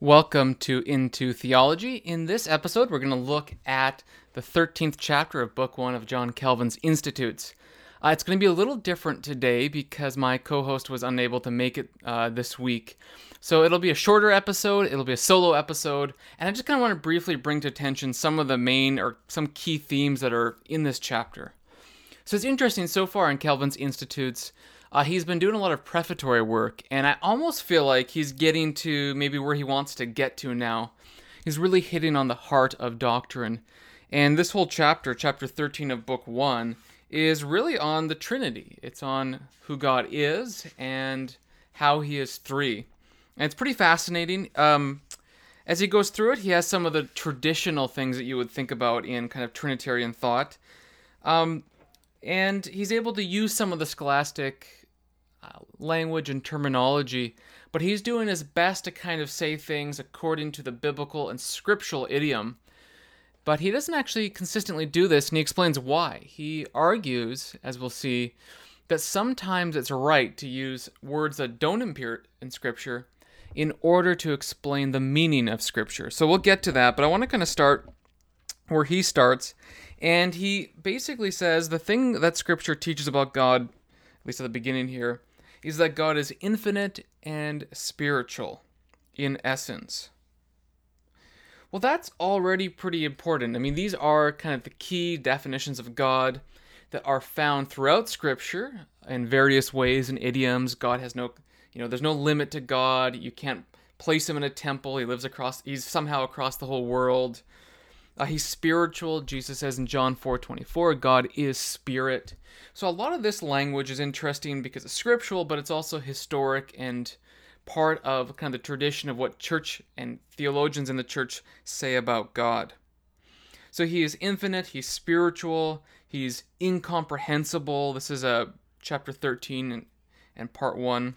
Welcome to Into Theology. In this episode, we're going to look at the 13th chapter of Book 1 of John Calvin's Institutes. Uh, it's going to be a little different today because my co host was unable to make it uh, this week. So it'll be a shorter episode, it'll be a solo episode, and I just kind of want to briefly bring to attention some of the main or some key themes that are in this chapter. So it's interesting so far in Calvin's Institutes. Uh, he's been doing a lot of prefatory work, and I almost feel like he's getting to maybe where he wants to get to now. He's really hitting on the heart of doctrine. And this whole chapter, chapter 13 of book 1, is really on the Trinity. It's on who God is and how he is three. And it's pretty fascinating. Um, as he goes through it, he has some of the traditional things that you would think about in kind of Trinitarian thought. Um, and he's able to use some of the scholastic uh, language and terminology, but he's doing his best to kind of say things according to the biblical and scriptural idiom. But he doesn't actually consistently do this, and he explains why. He argues, as we'll see, that sometimes it's right to use words that don't appear in Scripture in order to explain the meaning of Scripture. So we'll get to that, but I want to kind of start where he starts. And he basically says the thing that Scripture teaches about God, at least at the beginning here, is that God is infinite and spiritual in essence. Well, that's already pretty important. I mean, these are kind of the key definitions of God that are found throughout Scripture in various ways and idioms. God has no, you know, there's no limit to God. You can't place him in a temple. He lives across, he's somehow across the whole world. Uh, he's spiritual. Jesus says in John 4:24, God is spirit. So a lot of this language is interesting because it's scriptural, but it's also historic and part of kind of the tradition of what church and theologians in the church say about God. So he is infinite, he's spiritual, he's incomprehensible. This is a uh, chapter 13 and, and part 1.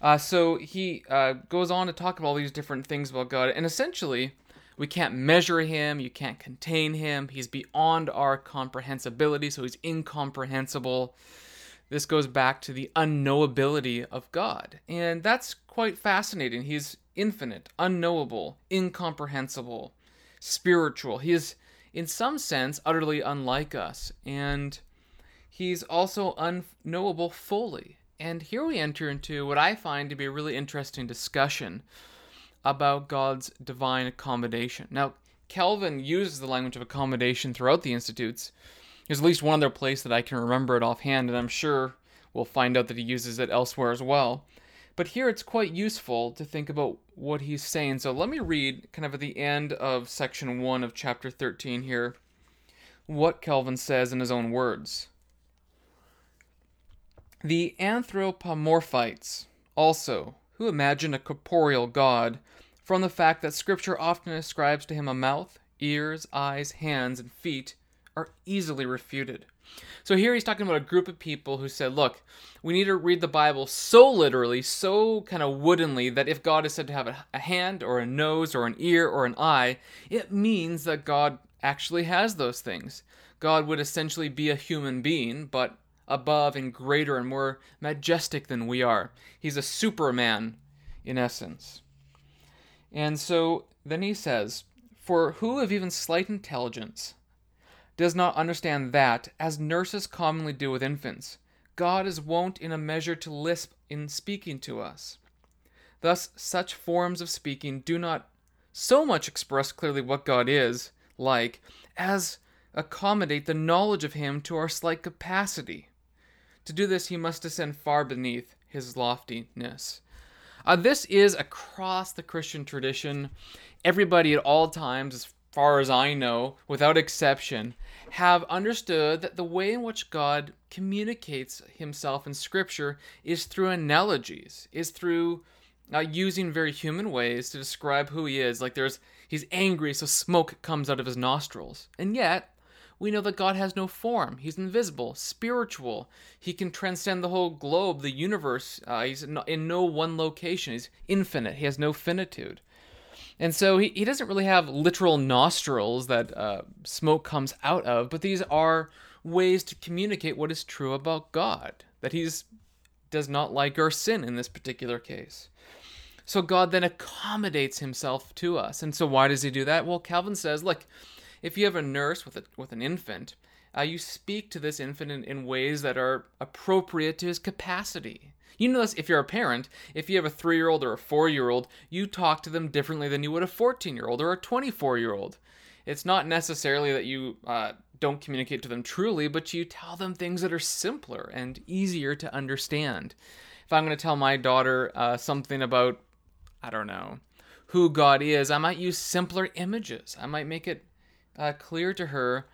Uh, so he uh, goes on to talk about all these different things about God, and essentially, we can't measure him, you can't contain him. He's beyond our comprehensibility, so he's incomprehensible. This goes back to the unknowability of God. And that's quite fascinating. He's infinite, unknowable, incomprehensible, spiritual. He is, in some sense, utterly unlike us. And he's also unknowable fully. And here we enter into what I find to be a really interesting discussion about God's divine accommodation. Now, Calvin uses the language of accommodation throughout the Institutes. There's at least one other place that I can remember it offhand, and I'm sure we'll find out that he uses it elsewhere as well. But here it's quite useful to think about what he's saying. So let me read, kind of at the end of section 1 of chapter 13 here, what Calvin says in his own words. The anthropomorphites also who imagine a corporeal God from the fact that Scripture often ascribes to him a mouth, ears, eyes, hands, and feet, are easily refuted. So here he's talking about a group of people who said, look, we need to read the Bible so literally, so kind of woodenly, that if God is said to have a, hand or a nose or an ear or an eye, it means that God actually has those things. God would essentially be a human being, but above and greater and more majestic than we are. He's a superman, in essence. And so then he says, For who of even slight intelligence does not understand that, as nurses commonly do with infants, God is wont in a measure to lisp in speaking to us? Thus, such forms of speaking do not so much express clearly what God is like as accommodate the knowledge of Him to our slight capacity. To do this, he must descend far beneath his loftiness. Uh, this is across the Christian tradition. Everybody at all times, as far as I know, without exception, have understood that the way in which God communicates himself in Scripture is through analogies, is through uh, using very human ways to describe who he is. Like there's, he's angry, so smoke comes out of his nostrils. And yet, we know that God has no form. He's invisible, spiritual. He can transcend the whole globe, the universe. Uh, he's in no one location. He's infinite. He has no finitude. And so he, he doesn't really have literal nostrils that uh, smoke comes out of, but these are ways to communicate what is true about God, that he's does not like our sin in this particular case. So God then accommodates himself to us. And so why does he do that? Well, Calvin says, look, if you have a nurse with a, with an infant, uh, you speak to this infant in, in ways that are appropriate to his capacity. You know this if you're a parent, if you have a three year old or a four year old, you talk to them differently than you would a 14 year old or a 24 year old. It's not necessarily that you uh, don't communicate to them truly, but you tell them things that are simpler and easier to understand. If I'm going to tell my daughter uh, something about, I don't know, who God is, I might use simpler images. I might make it uh, clear to her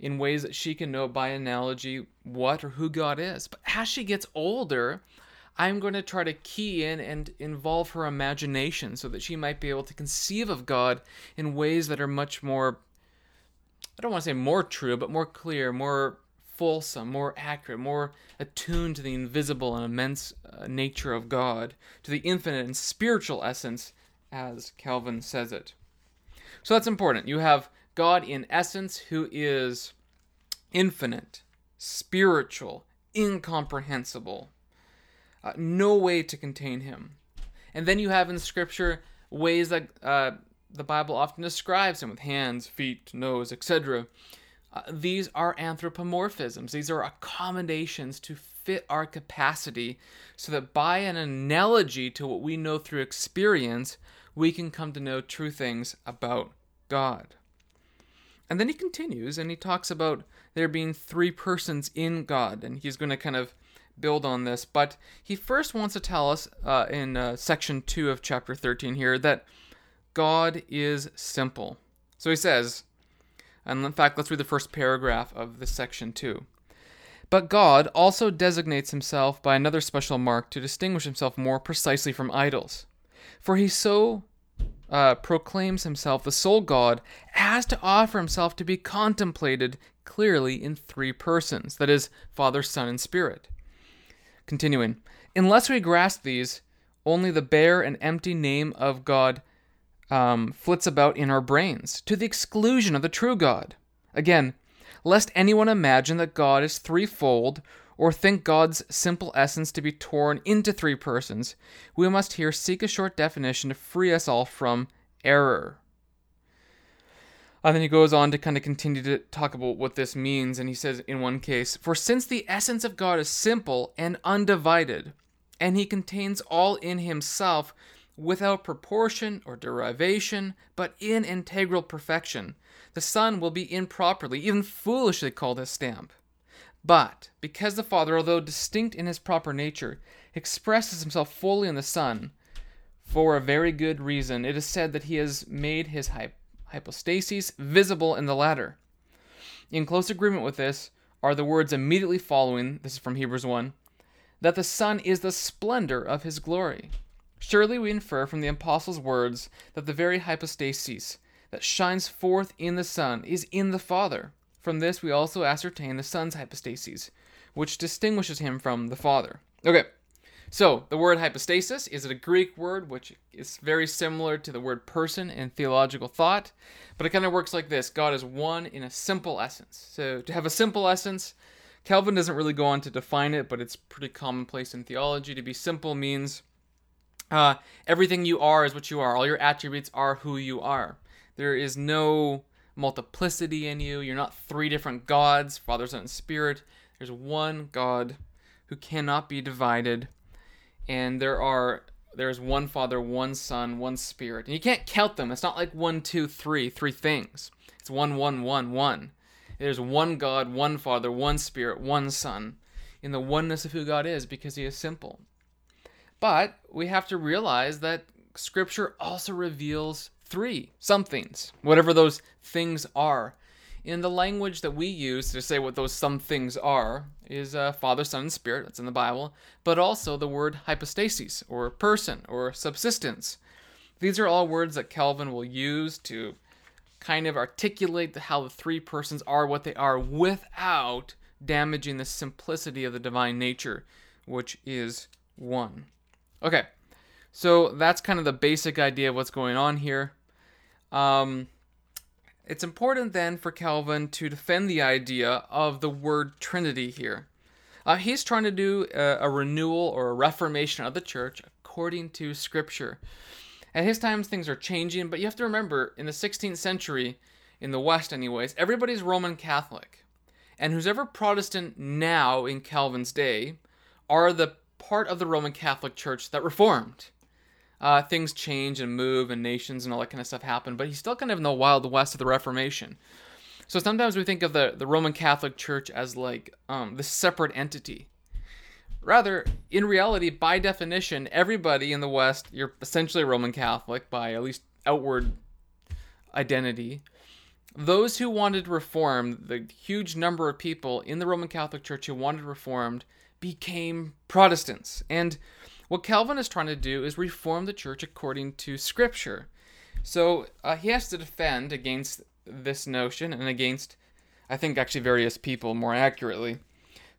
in ways that she can know by analogy what or who God is. But as she gets older, I'm going to try to key in and involve her imagination so that she might be able to conceive of God in ways that are much more, I don't want to say more true, but more clear, more fulsome, more accurate, more attuned to the invisible and immense uh, nature of God, to the infinite and spiritual essence, as Calvin says it. So that's important. You have God in essence who is infinite, spiritual, incomprehensible uh, no way to contain him. And then you have in Scripture ways that uh, the Bible often describes him with hands, feet, nose, etc. Uh, these are anthropomorphisms. These are accommodations to fit our capacity so that by an analogy to what we know through experience, we can come to know true things about God. And then he continues and he talks about there being three persons in God, and he's going to kind of build on this, but he first wants to tell us uh, in uh, section 2 of chapter 13 here that God is simple. So he says, and in fact, let's read the first paragraph of this section 2. But God also designates himself by another special mark to distinguish himself more precisely from idols. For he so uh, proclaims himself the sole God as to offer himself to be contemplated clearly in three persons that is, Father, Son, and Spirit. Continuing, unless we grasp these, only the bare and empty name of God um, flits about in our brains, to the exclusion of the true God. Again, lest anyone imagine that God is threefold, or think God's simple essence to be torn into three persons, we must here seek a short definition to free us all from error. And then he goes on to kind of continue to talk about what this means. And he says in one case, For since the essence of God is simple and undivided, and he contains all in himself without proportion or derivation, but in integral perfection, the Son will be improperly, even foolishly called his stamp. But because the Father, although distinct in his proper nature, expresses himself fully in the Son, for a very good reason, it is said that he has made his hype hypostases visible in the latter. In close agreement with this are the words immediately following, this is from Hebrews 1, that the Son is the splendor of his glory. Surely we infer from the Apostle's words that the very hypostasis that shines forth in the Son is in the Father. From this we also ascertain the Son's hypostasis, which distinguishes him from the Father. Okay, so, the word hypostasis is a Greek word which is very similar to the word person in theological thought, but it kind of works like this God is one in a simple essence. So, to have a simple essence, Calvin doesn't really go on to define it, but it's pretty commonplace in theology. To be simple means uh, everything you are is what you are, all your attributes are who you are. There is no multiplicity in you. You're not three different gods, Father, Son, and Spirit. There's one God who cannot be divided and there are there's one Father, one Son, one Spirit, and you can't count them. It's not like one, two, three, three things. It's one, one, one, one. There's one God, one Father, one Spirit, one Son, in the oneness of who God is, because He is simple. But we have to realize that Scripture also reveals three somethings, whatever those things are in the language that we use to say what those some things are is uh, Father, Son, and Spirit. That's in the Bible, but also the word hypostasis or person or subsistence. These are all words that Calvin will use to kind of articulate how the three persons are what they are without damaging the simplicity of the divine nature, which is one. Okay, so that's kind of the basic idea of what's going on here. Um, it's important then for Calvin to defend the idea of the word Trinity here. Uh, he's trying to do a, a, renewal or a reformation of the church according to Scripture. At his times, things are changing, but you have to remember, in the 16th century, in the West, anyways, everybody's Roman Catholic. And who's ever Protestant now in Calvin's day are the part of the Roman Catholic Church that reformed. Uh, things change and move, and nations and all that kind of stuff happen, but he's still kind of in the Wild West of the Reformation. So sometimes we think of the, the Roman Catholic Church as like um, this separate entity. Rather, in reality, by definition, everybody in the West, you're essentially Roman Catholic by at least outward identity. Those who wanted reform, the huge number of people in the Roman Catholic Church who wanted reformed, became Protestants. And what Calvin is trying to do is reform the church according to Scripture. So uh, he has to defend against this notion and against, I think, actually various people more accurately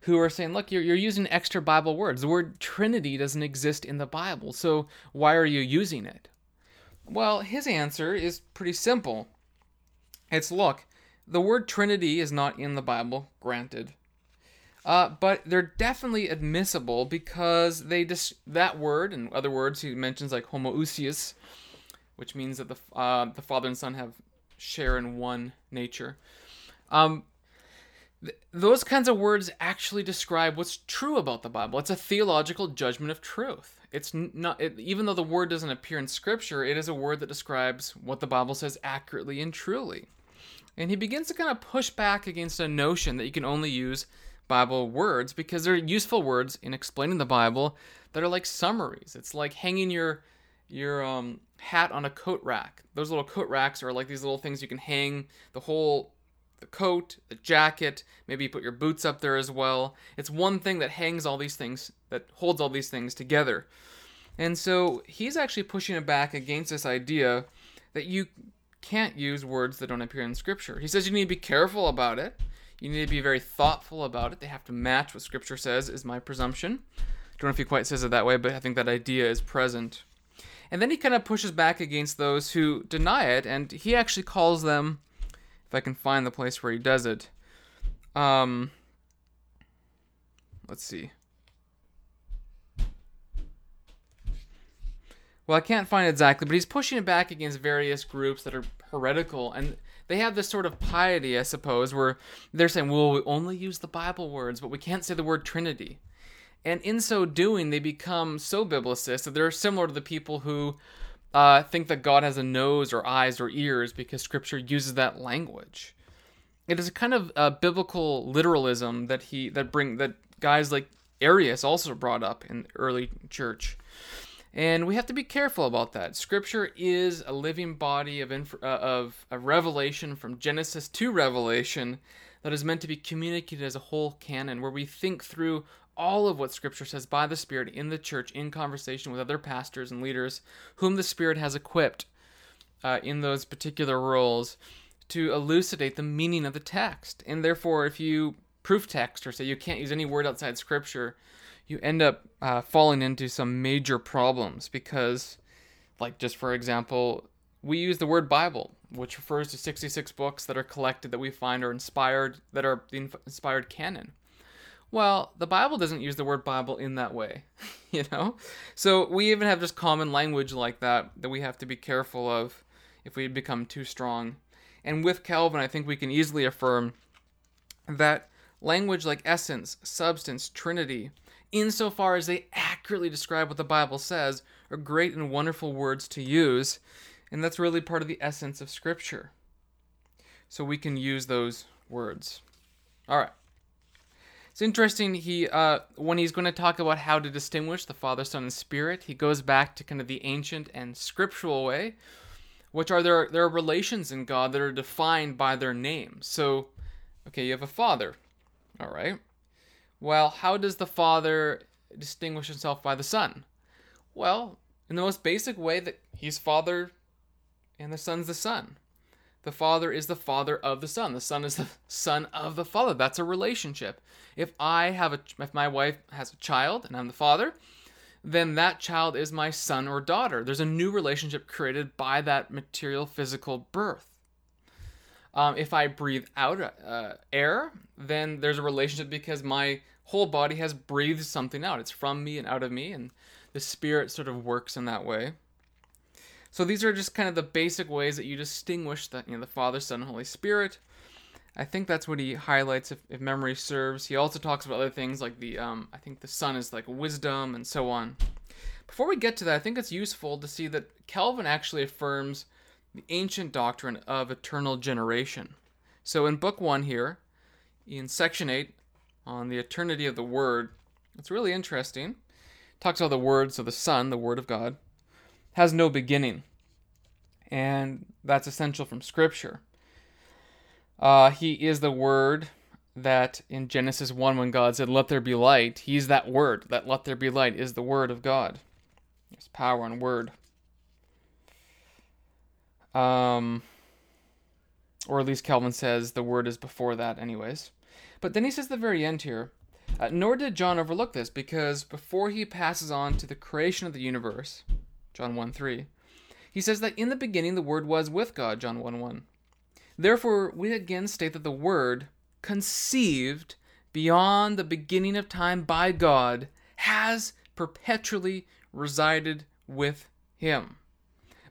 who are saying, look, you're, you're using extra Bible words. The word Trinity doesn't exist in the Bible, so why are you using it? Well, his answer is pretty simple. It's look, the word Trinity is not in the Bible, granted. Uh, but they're definitely admissible because they dis- that word and other words he mentions like homoousios, which means that the uh, the father and son have share in one nature. Um, those kinds of words actually describe what's true about the Bible. It's a theological judgment of truth. It's not it, even though the word doesn't appear in Scripture, it is a word that describes what the Bible says accurately and truly. And he begins to kind of push back against a notion that you can only use Bible words because they're useful words in explaining the Bible that are like summaries. It's like hanging your your um, hat on a coat rack. Those little coat racks are like these little things you can hang the whole the coat, the jacket, maybe you put your boots up there as well. It's one thing that hangs all these things, that holds all these things together. And so he's actually pushing it back against this idea that you can't use words that don't appear in Scripture. He says you need to be careful about it. You need to be very thoughtful about it. They have to match what Scripture says, is my presumption. I Don't know if he quite says it that way, but I think that idea is present. And then he kind of pushes back against those who deny it, and he actually calls them if I can find the place where he does it. Um, let's see. Well, I can't find exactly, but he's pushing it back against various groups that are heretical, and they have this sort of piety, I suppose, where they're saying, "Well, we only use the Bible words, but we can't say the word Trinity." And in so doing, they become so biblicist that they're similar to the people who uh, think that God has a nose or eyes or ears because Scripture uses that language. It is a kind of uh, biblical literalism that he that bring that guys like Arius also brought up in the early church, and we have to be careful about that. Scripture is a living body of inf- uh, of a revelation from Genesis to Revelation that is meant to be communicated as a whole canon, where we think through all of what Scripture says by the Spirit in the church in conversation with other pastors and leaders whom the Spirit has equipped uh, in those particular roles to elucidate the meaning of the text. And therefore, if you proof text or say you can't use any word outside Scripture, you end up uh, falling into some major problems because, like, just for example, we use the word Bible, which refers to 66 books that are collected that we find are inspired, that are the inspired canon. Well, the Bible doesn't use the word Bible in that way, you know? So we even have just common language like that that we have to be careful of if we become too strong. And with Calvin, I think we can easily affirm that language like essence, substance, trinity, insofar as they accurately describe what the Bible says, are great and wonderful words to use. And that's really part of the essence of Scripture. So we can use those words. All right. It's interesting. He uh, when he's going to talk about how to distinguish the Father, Son, and Spirit, he goes back to kind of the ancient and scriptural way, which are there there are relations in God that are defined by their name. So, okay, you have a Father, all right. Well, how does the Father distinguish himself by the Son? Well, in the most basic way that he's Father, and the Son's the Son. The Father is the Father of the Son. The Son is the Son of the Father. That's a relationship. If I have a, if my wife has a child and I'm the father, then that child is my son or daughter. There's a new relationship created by that material physical birth. Um, if I breathe out uh, air, then there's a relationship because my whole body has breathed something out. It's from me and out of me, and the Spirit sort of works in that way. So these are just kind of the basic ways that you distinguish the you know the Father, Son, and Holy Spirit. I think that's what he highlights if, if memory serves. He also talks about other things like the um, I think the Son is like wisdom and so on. Before we get to that, I think it's useful to see that Calvin actually affirms the ancient doctrine of eternal generation. So in book one here, in section eight, on the eternity of the Word, it's really interesting. talks about the words of the Son, the Word of God, has no beginning. And that's essential from Scripture. Uh, he is the Word that in Genesis 1, when God said, Let there be light, He's that Word. That let there be light is the Word of God. There's power in Word. Um, or at least Calvin says the Word is before that, anyways. But then he says at the very end here, uh, nor did John overlook this, because before he passes on to the creation of the universe, John 1 3, he says that in the beginning the Word was with God, John 1 1. Therefore, we again state that the Word, conceived beyond the beginning of time by God, has perpetually resided with Him.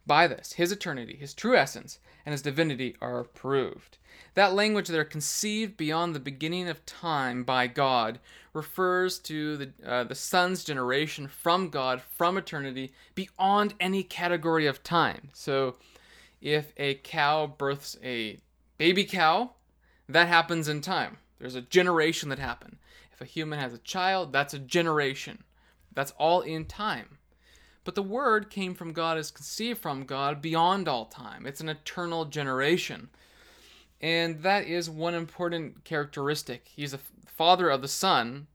By this, His eternity, His true essence, and His divinity are proved. That language there, conceived beyond the beginning of time by God, refers to the, uh, the Son's generation from God, from eternity, beyond any category of time. So, if a cow births a baby cow, that happens in time. There's a generation that happened. If a human has a child, that's a generation. That's all in time. But the Word came from God, is conceived from God beyond all time. It's an eternal generation. And that is one important characteristic. He's a father of the Son,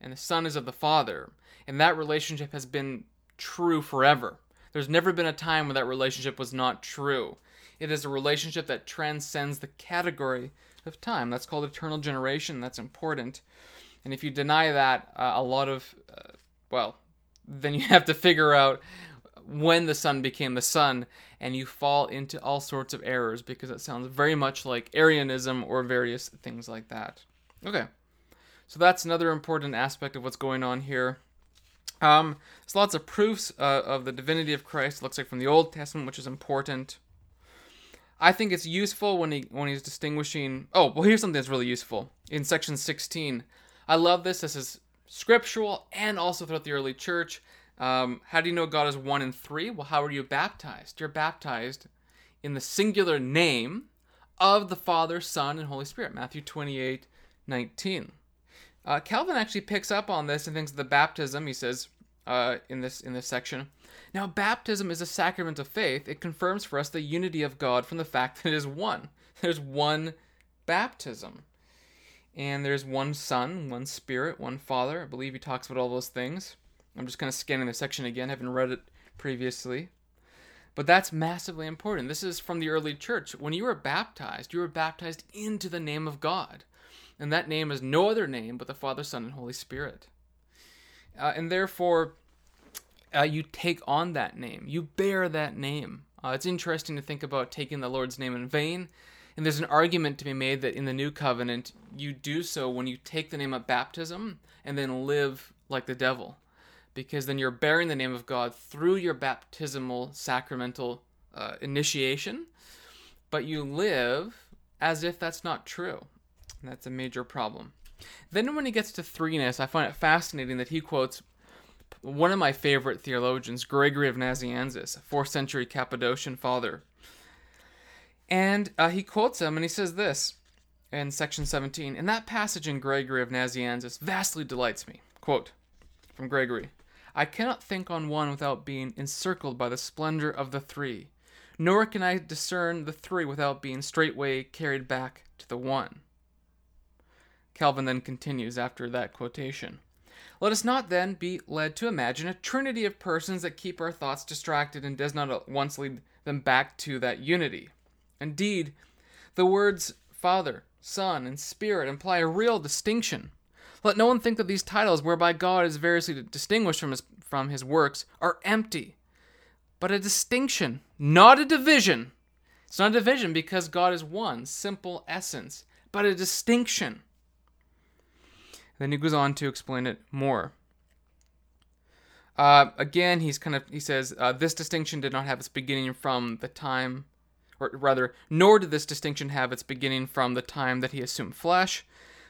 and the Son is of the Father. And that relationship has been true forever. There's never been a time when that relationship was not true. It is a relationship that transcends the category of time. That's called eternal generation. That's important. And if you deny that, uh, a lot of, uh, well, then you have to figure out when the son became the son, and you fall into all sorts of errors because it sounds very much like Arianism or various things like that. Okay, so that's another important aspect of what's going on here. Um, there's lots of proofs uh, of the divinity of Christ. Looks like from the Old Testament, which is important. I think it's useful when he when he's distinguishing. Oh, well, here's something that's really useful in section 16. I love this. This is scriptural and also throughout the early church. Um, how do you know God is one and three? Well, how are you baptized? You're baptized in the singular name of the Father, Son, and Holy Spirit. Matthew 28 19. Uh, Calvin actually picks up on this and thinks the baptism, he says uh, in this in this section. Now, baptism is a sacrament of faith. It confirms for us the unity of God from the fact that it is one. There's one baptism. And there's one Son, one Spirit, one Father. I believe he talks about all those things. I'm just kind of scanning the section again, haven't read it previously. But that's massively important. This is from the early church. When you were baptized, you were baptized into the name of God. And that name is no other name but the Father, Son, and Holy Spirit. Uh, and therefore, uh, you take on that name, you bear that name. Uh, it's interesting to think about taking the Lord's name in vain. And there's an argument to be made that in the new covenant, you do so when you take the name of baptism and then live like the devil because then you're bearing the name of God through your baptismal sacramental uh, initiation, but you live as if that's not true. That's a major problem. Then, when he gets to threeness, I find it fascinating that he quotes one of my favorite theologians, Gregory of Nazianzus, a fourth century Cappadocian father. And uh, he quotes him and he says this in section 17 And that passage in Gregory of Nazianzus vastly delights me. Quote from Gregory I cannot think on one without being encircled by the splendor of the three, nor can I discern the three without being straightway carried back to the one. Calvin then continues after that quotation. Let us not then be led to imagine a trinity of persons that keep our thoughts distracted and does not at once lead them back to that unity. Indeed, the words Father, Son, and Spirit imply a real distinction let no one think that these titles, whereby God is variously distinguished from his, from his works, are empty, but a distinction, not a division. It's not a division because God is one, simple essence, but a distinction. Then he goes on to explain it more. Uh, again, he's kind of he says uh, this distinction did not have its beginning from the time, or rather, nor did this distinction have its beginning from the time that he assumed flesh,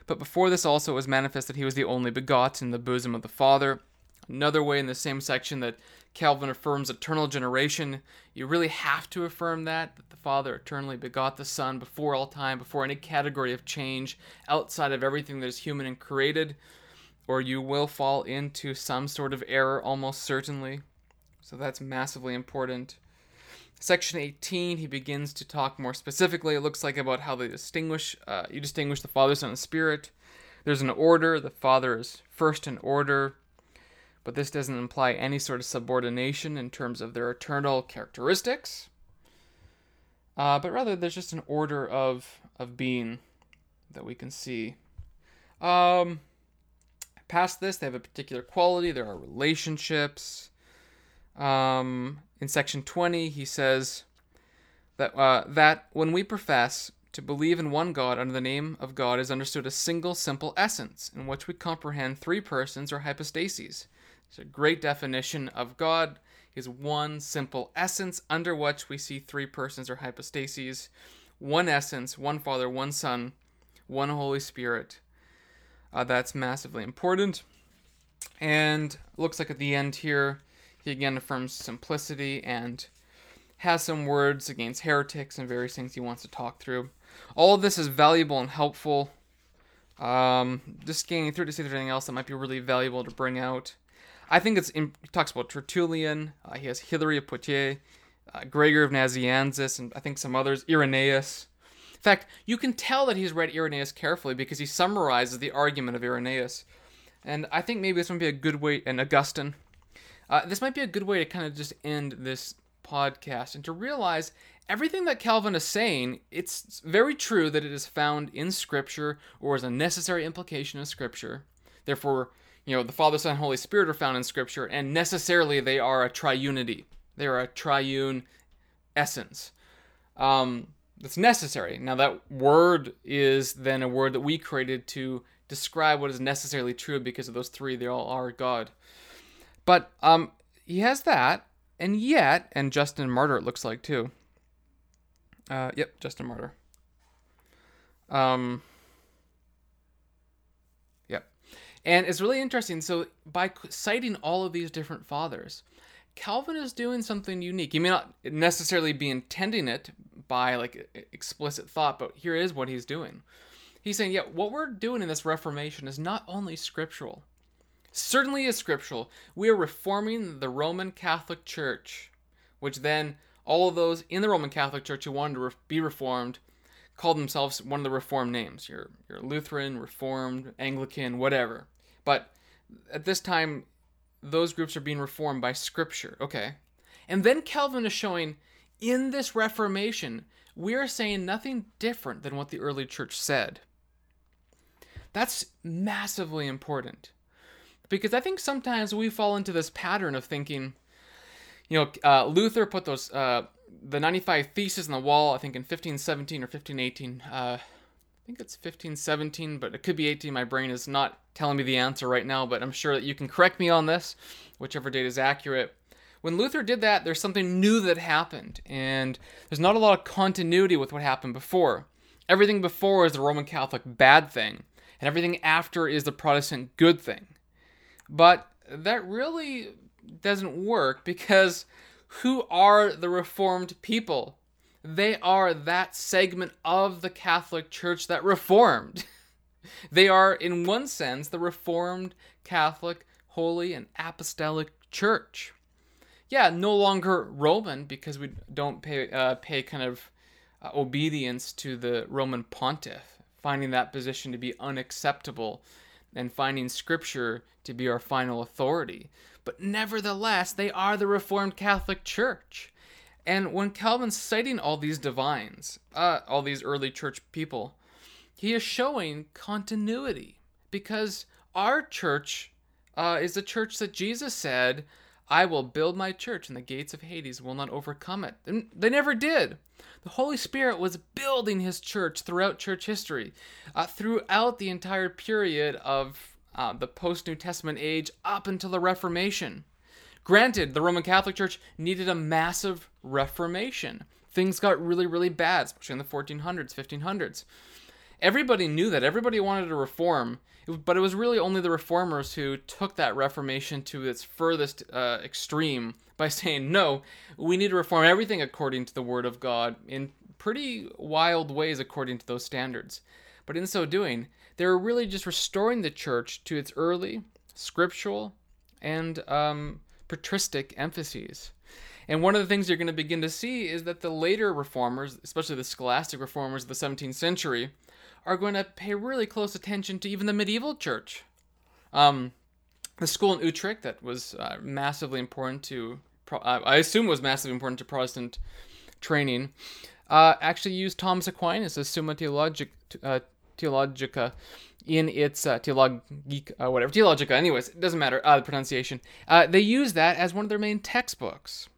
but before this also it was manifest that he was the only begotten in the bosom of the Father. Another way in the same section that Calvin affirms eternal generation, you really have to affirm that, that the Father eternally begot the Son before all time, before any category of change outside of everything that is human and created, or you will fall into some sort of error almost certainly. So that's massively important. Section 18, he begins to talk more specifically, it looks like, about how they distinguish, uh, you distinguish the Father, Son, and Spirit. There's an order, the Father is first in order but this doesn't imply any sort of subordination in terms of their eternal characteristics. Uh, but rather, there's just an order of of being that we can see. Um, past this, they have a particular quality. There are relationships. Um, in section 20, he says that uh, that when we profess to believe in one God under the name of God is understood a single simple essence in which we comprehend three persons or hypostases it's a great definition of God. Is one simple essence under which we see three persons or hypostases, one essence, one Father, one Son, one Holy Spirit. Uh, that's massively important. And looks like at the end here, he again affirms simplicity and has some words against heretics and various things he wants to talk through. All of this is valuable and helpful. Um, just scanning through to see if there's anything else that might be really valuable to bring out. I think it's in, he talks about Tertullian. Uh, he has Hilary of Poitiers, uh, Gregor of Nazianzus, and I think some others. Irenaeus. In fact, you can tell that he's read Irenaeus carefully because he summarizes the argument of Irenaeus. And I think maybe this would be a good way, and Augustine. Uh, this might be a good way to kind of just end this podcast and to realize everything that Calvin is saying, it's very true that it is found in Scripture or is a necessary implication of Scripture. Therefore, you know, the Father, Son, Holy Spirit are found in Scripture, and necessarily they are a triunity. They are a triune essence. Um, that's necessary. Now, that word is then a word that we created to describe what is necessarily true because of those three. They all are God. But um, he has that, and yet, and Justin Martyr, it looks like too. Uh, yep, Justin Martyr. Um, yep, And it's really interesting. So, by citing all of these different fathers, Calvin is doing something unique. He may not necessarily be intending it by like explicit thought, but here is what he's doing. He's saying, yeah, what we're doing in this Reformation is not only scriptural, certainly is scriptural. We are reforming the Roman Catholic Church, which then all of those in the Roman Catholic Church who wanted to re- be reformed called themselves one of the Reformed names. You're, you're Lutheran, Reformed, Anglican, whatever. But at this time, those groups are being reformed by Scripture. Okay. And then Calvin is showing in this Reformation, we are saying nothing different than what the early church said. That's massively important. Because I think sometimes we fall into this pattern of thinking, you know, uh, Luther put those, uh, the 95 Theses on the wall, I think in 1517 or 1518. Uh, I think it's 1517, but it could be 18. My brain is not telling me the answer right now, but I'm sure that you can correct me on this, whichever date is accurate. When Luther did that, there's something new that happened, and there's not a lot of continuity with what happened before. Everything before is the Roman Catholic bad thing, and everything after is the Protestant good thing. But that really doesn't work because who are the Reformed people? They are that segment of the Catholic Church that reformed. they are, in one sense, the Reformed Catholic, Holy, and Apostolic Church. Yeah, no longer Roman because we don't pay uh, pay kind of uh, obedience to the Roman pontiff, finding that position to be unacceptable, and finding Scripture to be our final authority. But nevertheless, they are the Reformed Catholic Church. And when Calvin's citing all these divines, uh, all these early church people, he is showing continuity because our church uh, is the church that Jesus said, I will build my church and the gates of Hades will not overcome it. And they never did. The Holy Spirit was building his church throughout church history, uh, throughout the entire period of uh, the post New Testament age up until the Reformation. Granted, the Roman Catholic Church needed a massive reformation. Things got really, really bad, especially in the 1400s, 1500s. Everybody knew that. Everybody wanted to reform, but it was really only the reformers who took that reformation to its furthest uh, extreme by saying, no, we need to reform everything according to the Word of God in pretty wild ways according to those standards. But in so doing, they were really just restoring the church to its early scriptural and um, patristic emphases. And one of the things you're going to begin to see is that the later reformers, especially the scholastic reformers of the 17th century, are going to pay really close attention to even the medieval church. Um, the school in Utrecht that was uh, massively important to, uh, I assume was massively important to Protestant training, uh, actually used Thomas Aquinas' Summa Theologic, uh, Theologica in its uh, Theologica, uh, whatever, Theologica, anyways, it doesn't matter, the pronunciation. They use that as one of their main textbooks.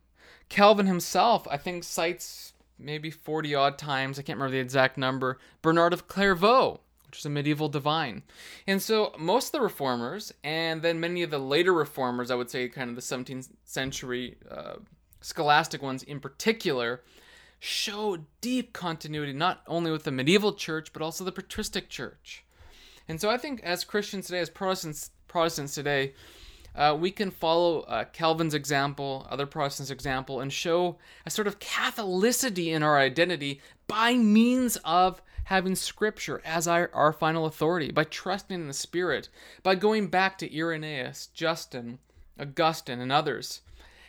Calvin himself, I think, cites maybe 40 odd times, I can't remember the exact number, Bernard of Clairvaux, which is a medieval divine. And so most of the reformers, and then many of the later reformers, I would say kind of the 17th century uh, scholastic ones in particular, show deep continuity not only with the medieval church, but also the patristic church. And so I think as Christians today, as Protestants, Protestants today, uh, we can follow uh, Calvin's example, other Protestants' example, and show a sort of Catholicity in our identity by means of having Scripture as our, our final authority, by trusting in the Spirit, by going back to Irenaeus, Justin, Augustine, and others,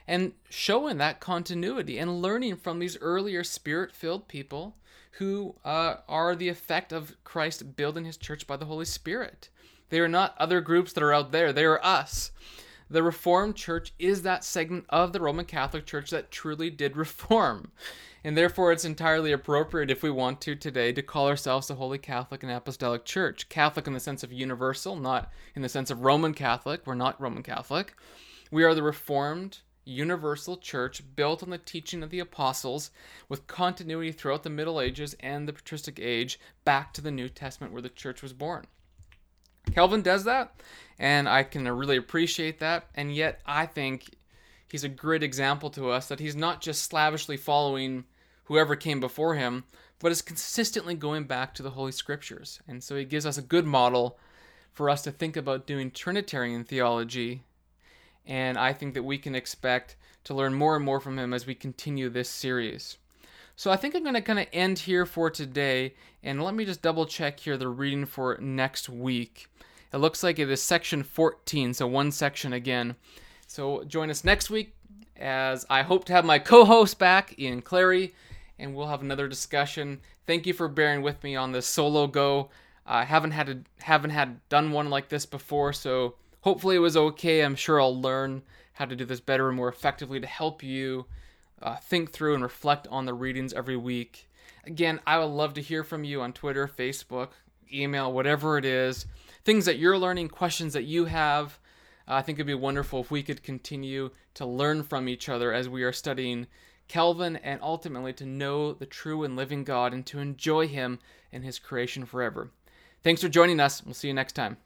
and showing that continuity and learning from these earlier Spirit filled people who uh, are the effect of Christ building his church by the Holy Spirit. They are not other groups that are out there, they are us. The Reformed Church is that segment of the Roman Catholic Church that truly did reform. And therefore, it's entirely appropriate if we want to today to call ourselves the Holy Catholic and Apostolic Church. Catholic in the sense of universal, not in the sense of Roman Catholic. We're not Roman Catholic. We are the Reformed universal church built on the teaching of the apostles with continuity throughout the Middle Ages and the patristic age back to the New Testament where the church was born. Calvin does that, and I can really appreciate that, and yet I think he's a great example to us that he's not just slavishly following whoever came before him, but is consistently going back to the Holy Scriptures. And so he gives us a good model for us to think about doing Trinitarian theology and I think that we can expect to learn more and more from him as we continue this series. So I think I'm going to kind of end here for today, and let me just double check here the reading for next week. It looks like it is section 14, so one section again. So join us next week as I hope to have my co-host back, Ian Clary, and we'll have another discussion. Thank you for bearing with me on this solo go. I haven't had a, haven't had done one like this before, so hopefully it was okay. I'm sure I'll learn how to do this better and more effectively to help you uh, think through and reflect on the readings every week. Again, I would love to hear from you on Twitter, Facebook, email, whatever it is. Things that you're learning, questions that you have. Uh, I think it'd be wonderful if we could continue to learn from each other as we are studying Calvin and ultimately to know the true and living God and to enjoy Him and His creation forever. Thanks for joining us. We'll see you next time.